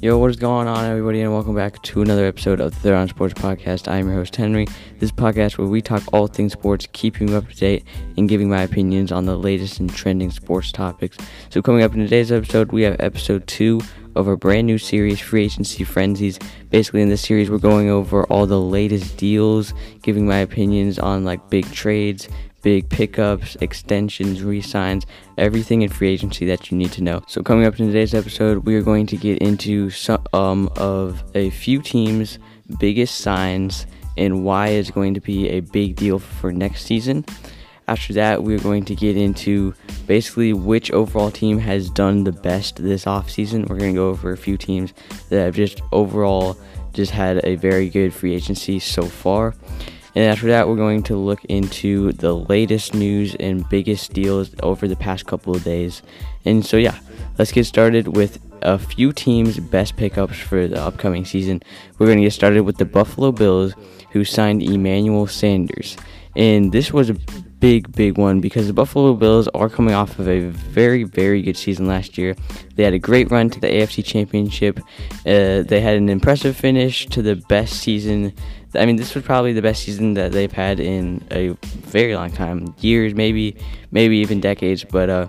Yo, what is going on, everybody, and welcome back to another episode of the Throwdown Sports Podcast. I am your host, Henry. This podcast where we talk all things sports, keeping you up to date, and giving my opinions on the latest and trending sports topics. So, coming up in today's episode, we have episode two of our brand new series, Free Agency Frenzies. Basically, in this series, we're going over all the latest deals, giving my opinions on like big trades, big pickups, extensions, re-signs, everything in free agency that you need to know. So coming up in today's episode, we are going to get into some um, of a few teams' biggest signs and why it's going to be a big deal for next season. After that, we're going to get into basically which overall team has done the best this offseason. We're going to go over a few teams that have just overall just had a very good free agency so far. And after that, we're going to look into the latest news and biggest deals over the past couple of days. And so, yeah, let's get started with a few teams' best pickups for the upcoming season. We're going to get started with the Buffalo Bills, who signed Emmanuel Sanders. And this was a big, big one because the Buffalo Bills are coming off of a very, very good season last year. They had a great run to the AFC Championship. Uh, they had an impressive finish to the best season I mean, this was probably the best season that they've had in a very long time, years, maybe, maybe even decades. But uh,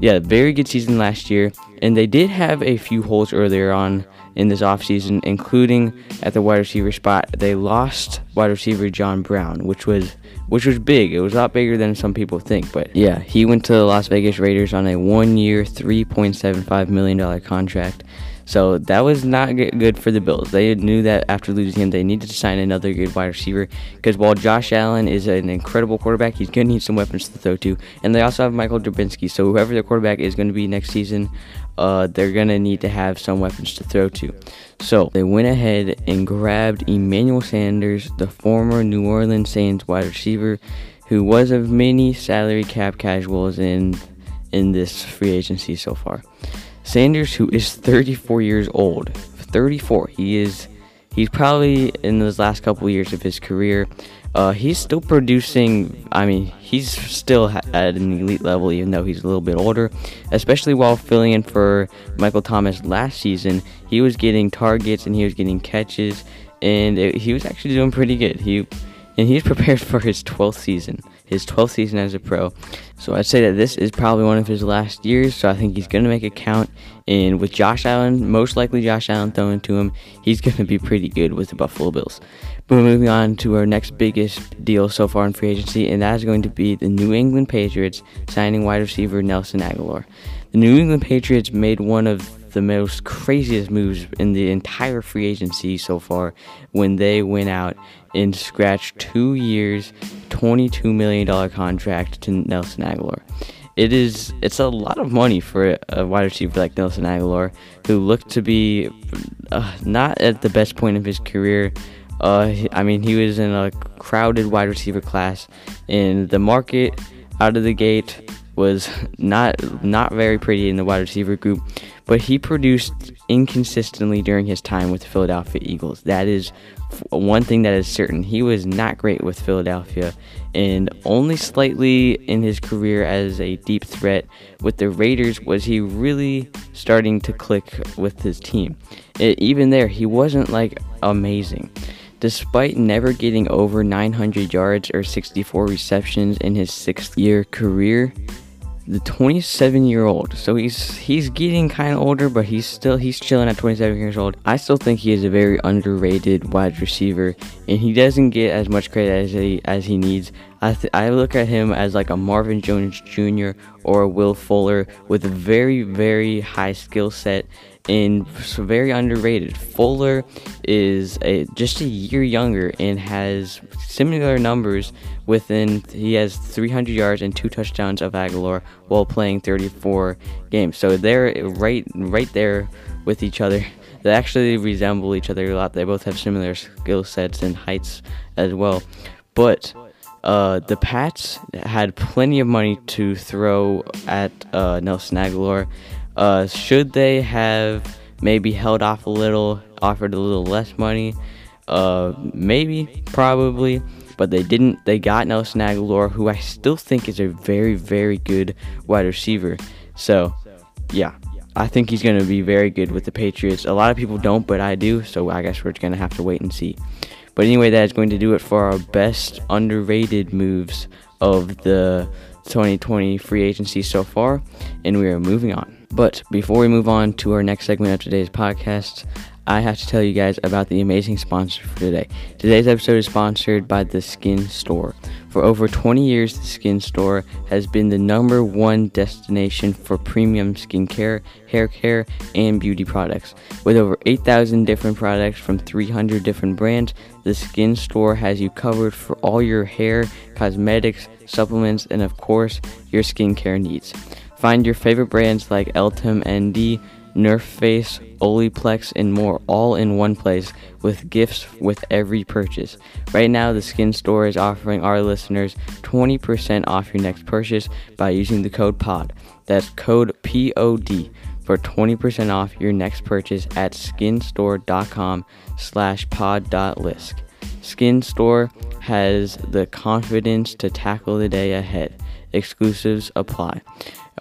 yeah, very good season last year, and they did have a few holes earlier on in this offseason, including at the wide receiver spot. They lost wide receiver John Brown, which was which was big. It was a lot bigger than some people think. But yeah, he went to the Las Vegas Raiders on a one-year, $3.75 million contract. So that was not good for the Bills. They knew that after losing him, they needed to sign another good wide receiver because while Josh Allen is an incredible quarterback, he's going to need some weapons to throw to. And they also have Mitchell Trubisky. So whoever the quarterback is going to be next season, uh, they're to need to have some weapons to throw to. So they went ahead and grabbed Emmanuel Sanders, the former New Orleans Saints wide receiver, who was of many salary cap casuals in in this free agency so far. Sanders, who is 34 years old, 34, he is he's probably in those last couple years of his career. Uh, he's still producing. I mean, he's still at an elite level, even though he's a little bit older. Especially while filling in for Michael Thomas last season, he was getting targets and he was getting catches, and it, he was actually doing pretty good. He and he's prepared for his 12th season his 12th season as a pro. So I'd say that this is probably one of his last years. So I think he's going to make a count. And with Josh Allen, most likely Josh Allen throwing to him, he's going to be pretty good with the Buffalo Bills. But moving on to our next biggest deal so far in free agency, and that is going to be the New England Patriots signing wide receiver Nelson Agholor. The New England Patriots made one of the most craziest moves in the entire free agency so far when they went out and scratched two years, $22 million contract to Nelson Agholor. It is it's a lot of money for a wide receiver like Nelson Agholor, who looked to be uh, not at the best point of his career. Uh, I mean, he was in a crowded wide receiver class, and the market out of the gate was not not very pretty in the wide receiver group but he produced inconsistently during his time with the Philadelphia Eagles. That is one thing that is certain. He was not great with Philadelphia and only slightly in his career as a deep threat with the Raiders was he really starting to click with his team. It, even there, he wasn't like amazing. Despite never getting over 900 yards or 64 receptions in his sixth year career, the 27 year old. So he's he's getting kind of older, but he's still he's chilling at 27 years old. I still think he is a very underrated wide receiver, and he doesn't get as much credit as he as he needs. I th- I look at him as like a Marvin Jones Jr. or a Will Fuller with a very very high skill set and very underrated. Fuller is a, just a year younger and has similar numbers within he has 300 yards and two touchdowns of Agholor while playing 34 games. So they're right right there with each other. They actually resemble each other a lot. They both have similar skill sets and heights as well. But uh, the Pats had plenty of money to throw at uh, Nelson Agholor. Uh, should they have maybe held off a little, offered a little less money? Uh, maybe, probably, but they didn't. They got Nelson Agholor, who I still think is a very, very good wide receiver. So, yeah. I think he's going to be very good with the Patriots. A lot of people don't, but I do, so I guess we're going to have to wait and see. But anyway, that is going to do it for our best underrated moves of the 2020 free agency so far, and we are moving on. But before we move on to our next segment of today's podcast, I have to tell you guys about the amazing sponsor for today. Today's episode is sponsored by The Skin Store. For over 20 years, The Skin Store has been the number one destination for premium skincare, hair care, and beauty products. With over 8,000 different products from 300 different brands, The Skin Store has you covered for all your hair, cosmetics, supplements, and of course, your skincare needs. Find your favorite brands like EltaMD, Nerf Face, Olaplex, and more all in one place with gifts with every purchase. Right now, the Skin Store is offering our listeners 20% off your next purchase by using the code POD. That's code POD for 20% off your next purchase at skinstore.com slash pod.list. Skin Store has the confidence to tackle the day ahead. Exclusives apply.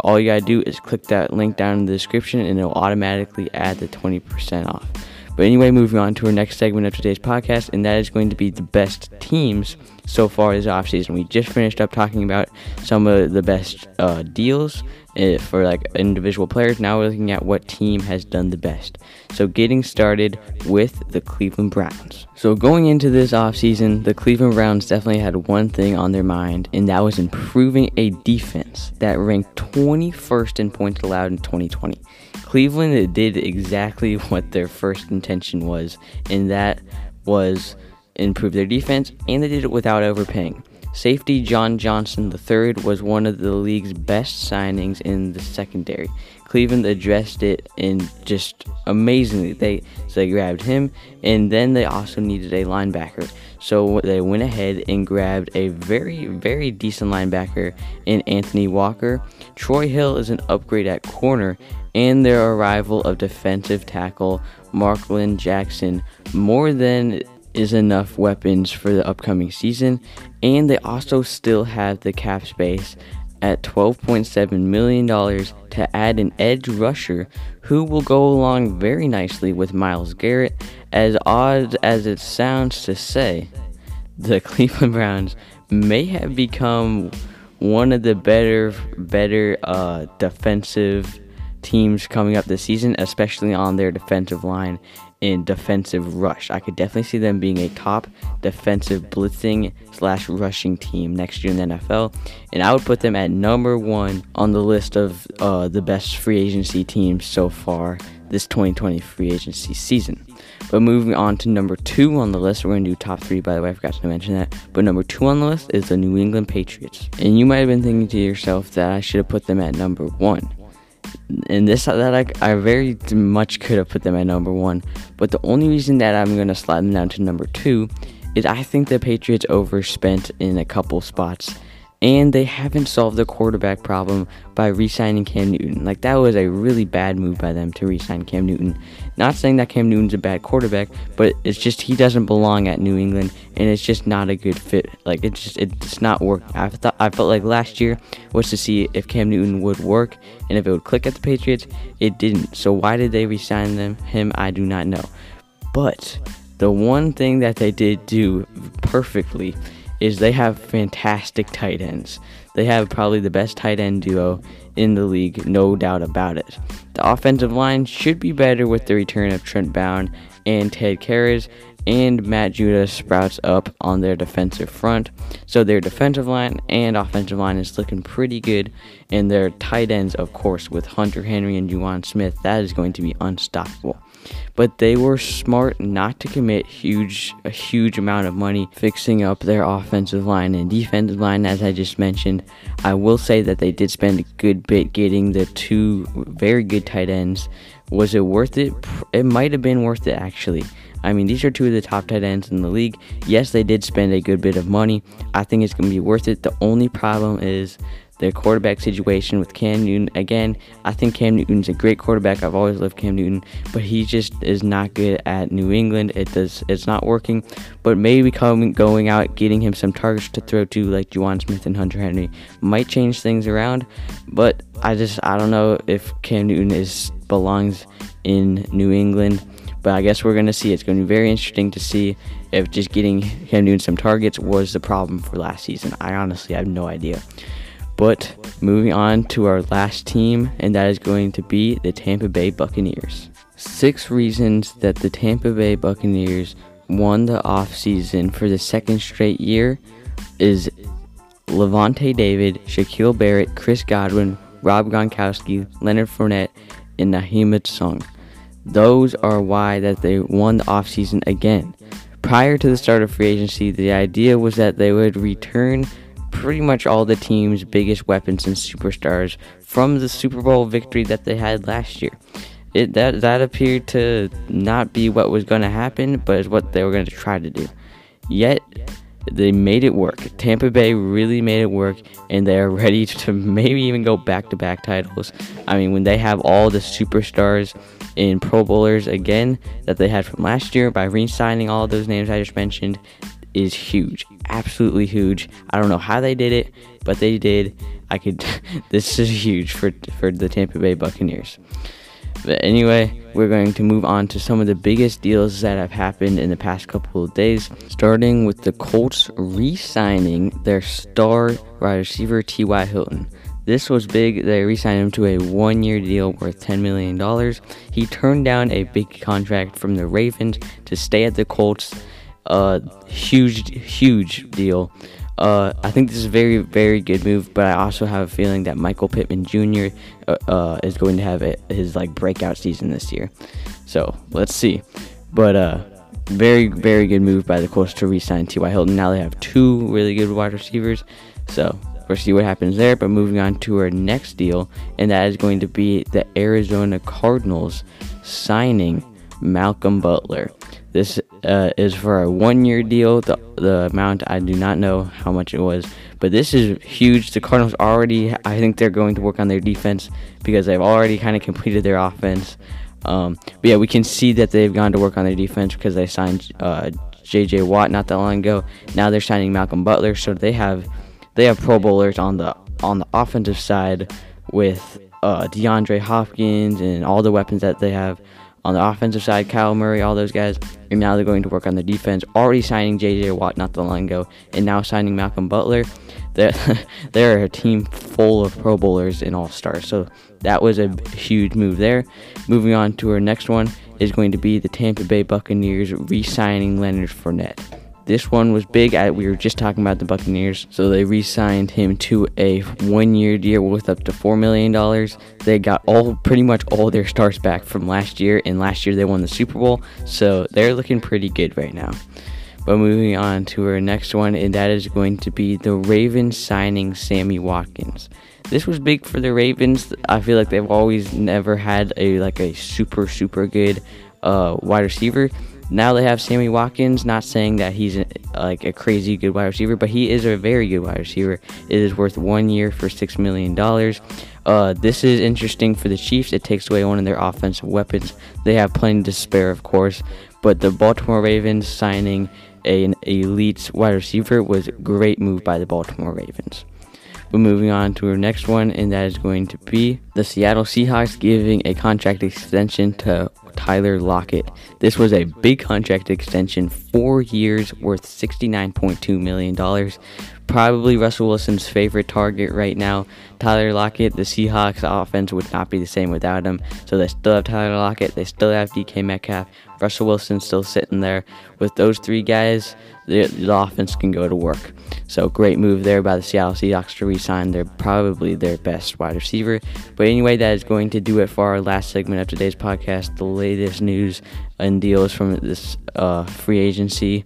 All you gotta do is click that link down in the description and it'll automatically add the 20% off. But anyway, moving on to our next segment of today's podcast, and that is going to be the best teams so far this offseason. We just finished up talking about some of the best uh, deals uh, for like individual players. Now we're looking at what team has done the best. So getting started with the Cleveland Browns. So going into this offseason, the Cleveland Browns definitely had one thing on their mind, and that was improving a defense that ranked 21st in points allowed in 2020. Cleveland did exactly what their first intention was, and that was improve their defense, and they did it without overpaying. Safety John Johnson III was one of the league's best signings in the secondary. Cleveland addressed it in just amazingly. They so they grabbed him, and then they also needed a linebacker. So they went ahead and grabbed a very very decent linebacker in Anthony Walker. Troy Hill is an upgrade at corner, and their arrival of defensive tackle Malik Jackson more than is enough weapons for the upcoming season, and they also still have the cap space at $12.7 million to add an edge rusher who will go along very nicely with Myles Garrett. As odd as it sounds to say, the Cleveland Browns may have become one of the better better uh, defensive teams coming up this season, especially on their defensive line in defensive rush. I could definitely see them being a top defensive blitzing slash rushing team next year in the NFL, and I would put them at number one on the list of uh, the best free agency teams so far this 2020 free agency season. But moving on to number two on the list, we're going to do top three, by the way, I forgot to mention that. But number two on the list is the New England Patriots. And you might have been thinking to yourself that I should have put them at number one and this that I, I very much could have put them at number one, but the only reason that I'm gonna slide them down to number two is I think the Patriots overspent in a couple spots and they haven't solved the quarterback problem by re-signing Cam Newton. Like that was a really bad move by them to re-sign Cam Newton. Not saying that Cam Newton's a bad quarterback, but it's just he doesn't belong at New England, and it's just not a good fit. Like it's just it's not work. I thought I felt like last year was to see if Cam Newton would work and if it would click at the Patriots. It didn't. So why did they re-sign them? Him, I do not know. But the one thing that they did do perfectly is they have fantastic tight ends. They have probably the best tight end duo in the league, no doubt about it. The offensive line should be better with the return of Trent Brown and Ted Karras, and Matt Breida sprouts up on their defensive front. So their defensive line and offensive line is looking pretty good, and their tight ends, of course, with Hunter Henry and Jonnu Smith, that is going to be unstoppable but they were smart not to commit huge a huge amount of money fixing up their offensive line and defensive line as I just mentioned. I will say that they did spend a good bit getting the two very good tight ends. Was it worth it? It might have been worth it actually. I mean, these are two of the top tight ends in the league. Yes, they did spend a good bit of money. I think it's going to be worth it. The only problem is their quarterback situation with Cam Newton. Again, I think Cam Newton's a great quarterback. I've always loved Cam Newton, but he just is not good at New England. It does it's not working. But maybe coming going out, getting him some targets to throw to like Jonnu Smith and Hunter Henry might change things around. But I just I don't know if Cam Newton is belongs in New England. But I guess we're going to see. It's going to be very interesting to see if just getting him doing some targets was the problem for last season. I honestly have no idea. But moving on to our last team, and that is going to be the Tampa Bay Buccaneers. Six reasons that the Tampa Bay Buccaneers won the offseason for the second straight year is Lavonte David, Shaquille Barrett, Chris Godwin, Rob Gronkowski, Leonard Fournette, and Nyheim Sung. Those are why that they won the offseason again. Prior to the start of free agency, the idea was that they would return pretty much all the team's biggest weapons and superstars from the Super Bowl victory that they had last year. It that that appeared to not be what was going to happen, but is what they were going to try to do. Yet they made it work. Tampa Bay really made it work, and they are ready to maybe even go back to back titles. I mean, when they have all the superstars in Pro Bowlers again that they had from last year by re signing all those names I just mentioned, is huge. Absolutely huge. I don't know how they did it, but they did. I could. this is huge for for the Tampa Bay Buccaneers. But anyway, we're going to move on to some of the biggest deals that have happened in the past couple of days, starting with the Colts re signing their star wide receiver, T.Y. Hilton. This was big. They re signed him to a one year deal worth $10 million. He turned down a big contract from the Ravens to stay at the Colts. Uh, huge, huge deal. Uh, I think this is a very, very good move, but I also have a feeling that Michael Pittman Jr. Uh, uh, is going to have his like breakout season this year. So let's see. But uh, very, very good move by the Colts to re-sign T.Y. Hilton. Now they have two really good wide receivers. So we'll see what happens there. But moving on to our next deal, and that is going to be the Arizona Cardinals signing Malcolm Butler. This uh, is for a one-year deal. The the amount I do not know how much it was, but this is huge. The Cardinals already, I think they're going to work on their defense because they've already kind of completed their offense. Um, but yeah, we can see that they've gone to work on their defense because they signed uh, J.J. Watt not that long ago. Now they're signing Malcolm Butler, so they have they have Pro Bowlers on the on the offensive side with uh, DeAndre Hopkins and all the weapons that they have on the offensive side, Kyler Murray, all those guys, and now they're going to work on the defense. Already signing J.J. Watt not the long ago, and now signing Malcolm Butler. They're, they're a team full of Pro Bowlers and All Stars. So that was a huge move there. Moving on to our next one is going to be the Tampa Bay Buccaneers re-signing Leonard Fournette. This one was big. I, we were just talking about the Buccaneers, so they re-signed him to a one-year deal worth up to four million dollars. They got all pretty much all their stars back from last year, and last year they won the Super Bowl, so they're looking pretty good right now. But moving on to our next one, and that is going to be the Ravens signing Sammy Watkins. This was big for the Ravens. I feel like they've always never had a like a super super good uh, wide receiver. Now they have Sammy Watkins. Not saying that he's a, like a crazy good wide receiver, but he is a very good wide receiver. It is worth one year for six million dollars. Uh, this is interesting for the Chiefs. It takes away one of their offensive weapons. They have plenty to spare, of course, but the Baltimore Ravens signing an elite wide receiver was a great move by the Baltimore Ravens. But moving on to our next one, and that is going to be the Seattle Seahawks giving a contract extension to Tyler Lockett. This was a big contract extension, four years worth $69.2 million. Probably Russell Wilson's favorite target right now. Tyler Lockett, the Seahawks offense would not be the same without him. So they still have Tyler Lockett, they still have DK Metcalf. Russell Wilson still sitting there. With those three guys, the, the offense can go to work. So great move there by the Seattle Seahawks to re-sign their probably their best wide receiver. But anyway, that is going to do it for our last segment of today's podcast. The latest news and deals from this uh, free agency.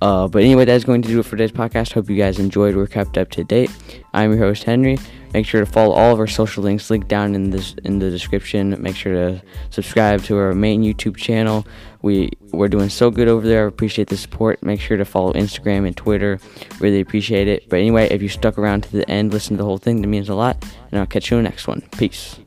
Uh, but anyway, that's going to do it for today's podcast. Hope you guys enjoyed. We're kept up to date. I'm your host Henry. Make sure to follow all of our social links linked down in this in the description. Make sure to subscribe to our main YouTube channel. We we're doing so good over there. I appreciate the support. Make sure to follow Instagram and Twitter. Really appreciate it. But anyway, if you stuck around to the end, listen to the whole thing. That means a lot. And I'll catch you in the next one. Peace.